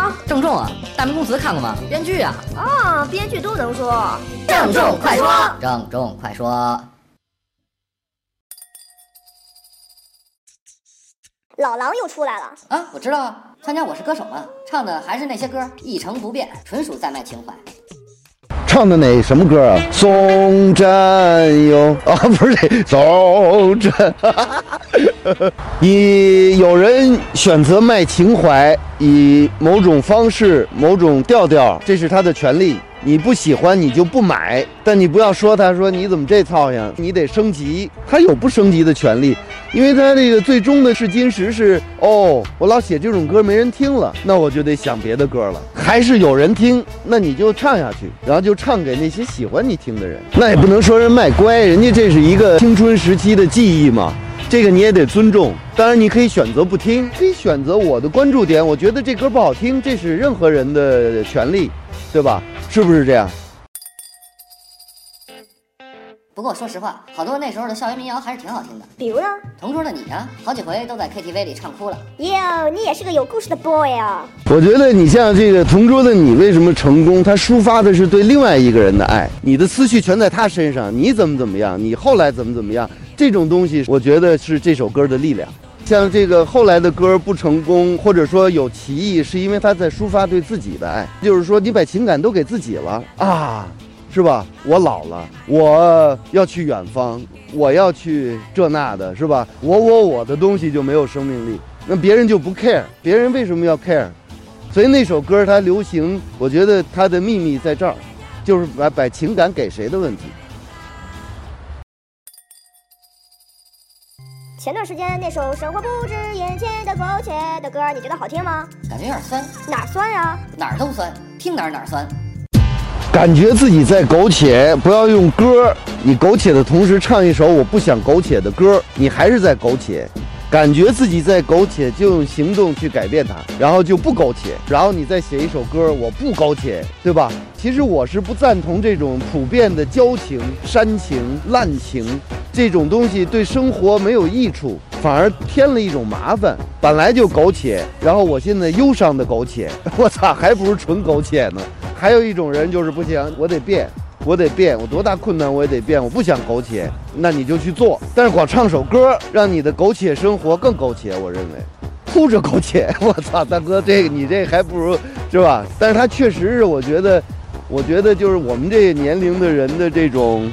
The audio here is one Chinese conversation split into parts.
说。郑重啊，大明宫词看过吗？编剧啊。啊，编剧都能说。郑重快说。郑重快说。老狼又出来了啊！我知道啊，参加《我是歌手》嘛，唱的还是那些歌，一成不变，纯属在卖情怀。唱的哪什么歌啊？送战友啊，不是这送战。你有人选择卖情怀，以某种方式、某种调调，这是他的权利。你不喜欢你就不买，但你不要说他说你怎么这操样，你得升级，他有不升级的权利，因为他这个最终的是金石是哦，我老写这种歌没人听了，那我就得想别的歌了，还是有人听，那你就唱下去，然后就唱给那些喜欢你听的人，那也不能说人卖乖，人家这是一个青春时期的记忆嘛，这个你也得尊重。当然你可以选择不听，可以选择我的关注点，我觉得这歌不好听，这是任何人的权利，对吧？是不是这样？不过说实话，好多那时候的校园民谣还是挺好听的。比如呢？同桌的你啊，好几回都在 KTV 里唱哭了。哟，你也是个有故事的 boy 啊！我觉得你像这个同桌的你，为什么成功？他抒发的是对另外一个人的爱，你的思绪全在他身上。你怎么怎么样？你后来怎么怎么样？这种东西，我觉得是这首歌的力量。像这个后来的歌不成功，或者说有歧义，是因为他在抒发对自己的爱，就是说你把情感都给自己了啊，是吧？我老了，我要去远方，我要去这那的，是吧？我我我的东西就没有生命力，那别人就不 care，别人为什么要 care？所以那首歌它流行，我觉得它的秘密在这儿，就是把把情感给谁的问题。前段时间那首《生活不止眼前的苟且》的歌，你觉得好听吗？感觉有点酸。哪酸呀？哪儿都酸，听哪儿哪儿酸。感觉自己在苟且，不要用歌。你苟且的同时唱一首我不想苟且的歌，你还是在苟且。感觉自己在苟且，就用行动去改变它，然后就不苟且。然后你再写一首歌，我不苟且，对吧？其实我是不赞同这种普遍的矫情、煽情、滥情这种东西，对生活没有益处，反而添了一种麻烦。本来就苟且，然后我现在忧伤的苟且，我操，还不如纯苟且呢。还有一种人就是不行，我得变。我得变，我多大困难我也得变。我不想苟且，那你就去做。但是光唱首歌，让你的苟且生活更苟且，我认为，哭着苟且。我操，大哥，这个你这还不如是吧？但是他确实是，我觉得，我觉得就是我们这个年龄的人的这种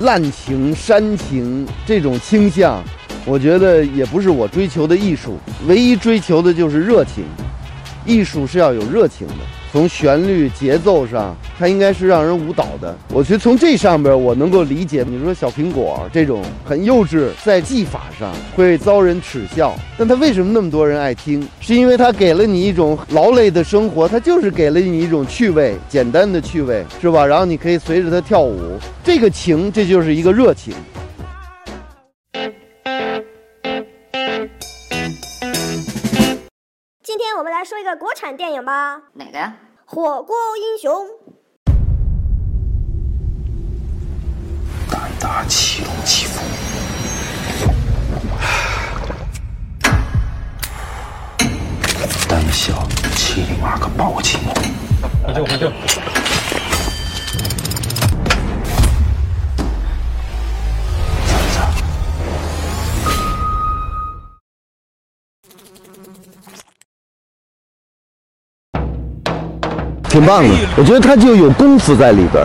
滥情、煽情这种倾向，我觉得也不是我追求的艺术。唯一追求的就是热情，艺术是要有热情的。从旋律节奏上，它应该是让人舞蹈的。我觉得从这上边，我能够理解。你说小苹果这种很幼稚，在技法上会遭人耻笑，但它为什么那么多人爱听？是因为它给了你一种劳累的生活，它就是给了你一种趣味，简单的趣味，是吧？然后你可以随着它跳舞，这个情，这就是一个热情。我们来说一个国产电影吧。哪个呀？火锅英雄。胆大欺龙欺父，胆小欺凌二个暴秦。喝酒喝酒。挺棒的，我觉得他就有功夫在里边，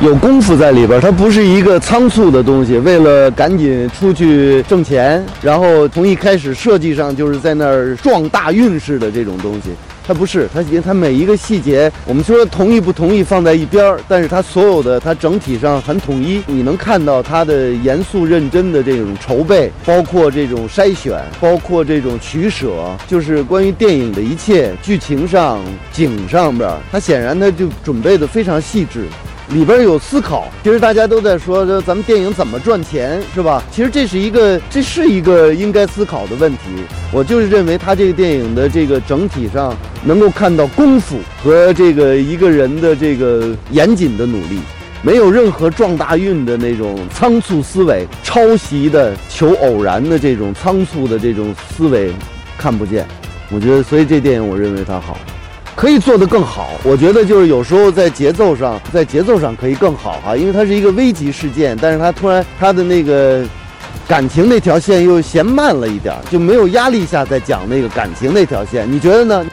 有功夫在里边，他不是一个仓促的东西，为了赶紧出去挣钱，然后从一开始设计上就是在那儿撞大运似的这种东西。它不是，它它每一个细节，我们说同意不同意放在一边儿，但是它所有的它整体上很统一，你能看到它的严肃认真的这种筹备，包括这种筛选，包括这种取舍，就是关于电影的一切剧情上、景上边，它显然它就准备的非常细致。里边有思考，其实大家都在说说咱们电影怎么赚钱，是吧？其实这是一个，这是一个应该思考的问题。我就是认为他这个电影的这个整体上能够看到功夫和这个一个人的这个严谨的努力，没有任何撞大运的那种仓促思维、抄袭的求偶然的这种仓促的这种思维，看不见。我觉得，所以这电影我认为它好，可以做得更好。我觉得就是有时候在节奏上，在节奏上可以更好哈，因为它是一个危急事件，但是它突然它的那个感情那条线又嫌慢了一点，就没有压力下再讲那个感情那条线。你觉得呢？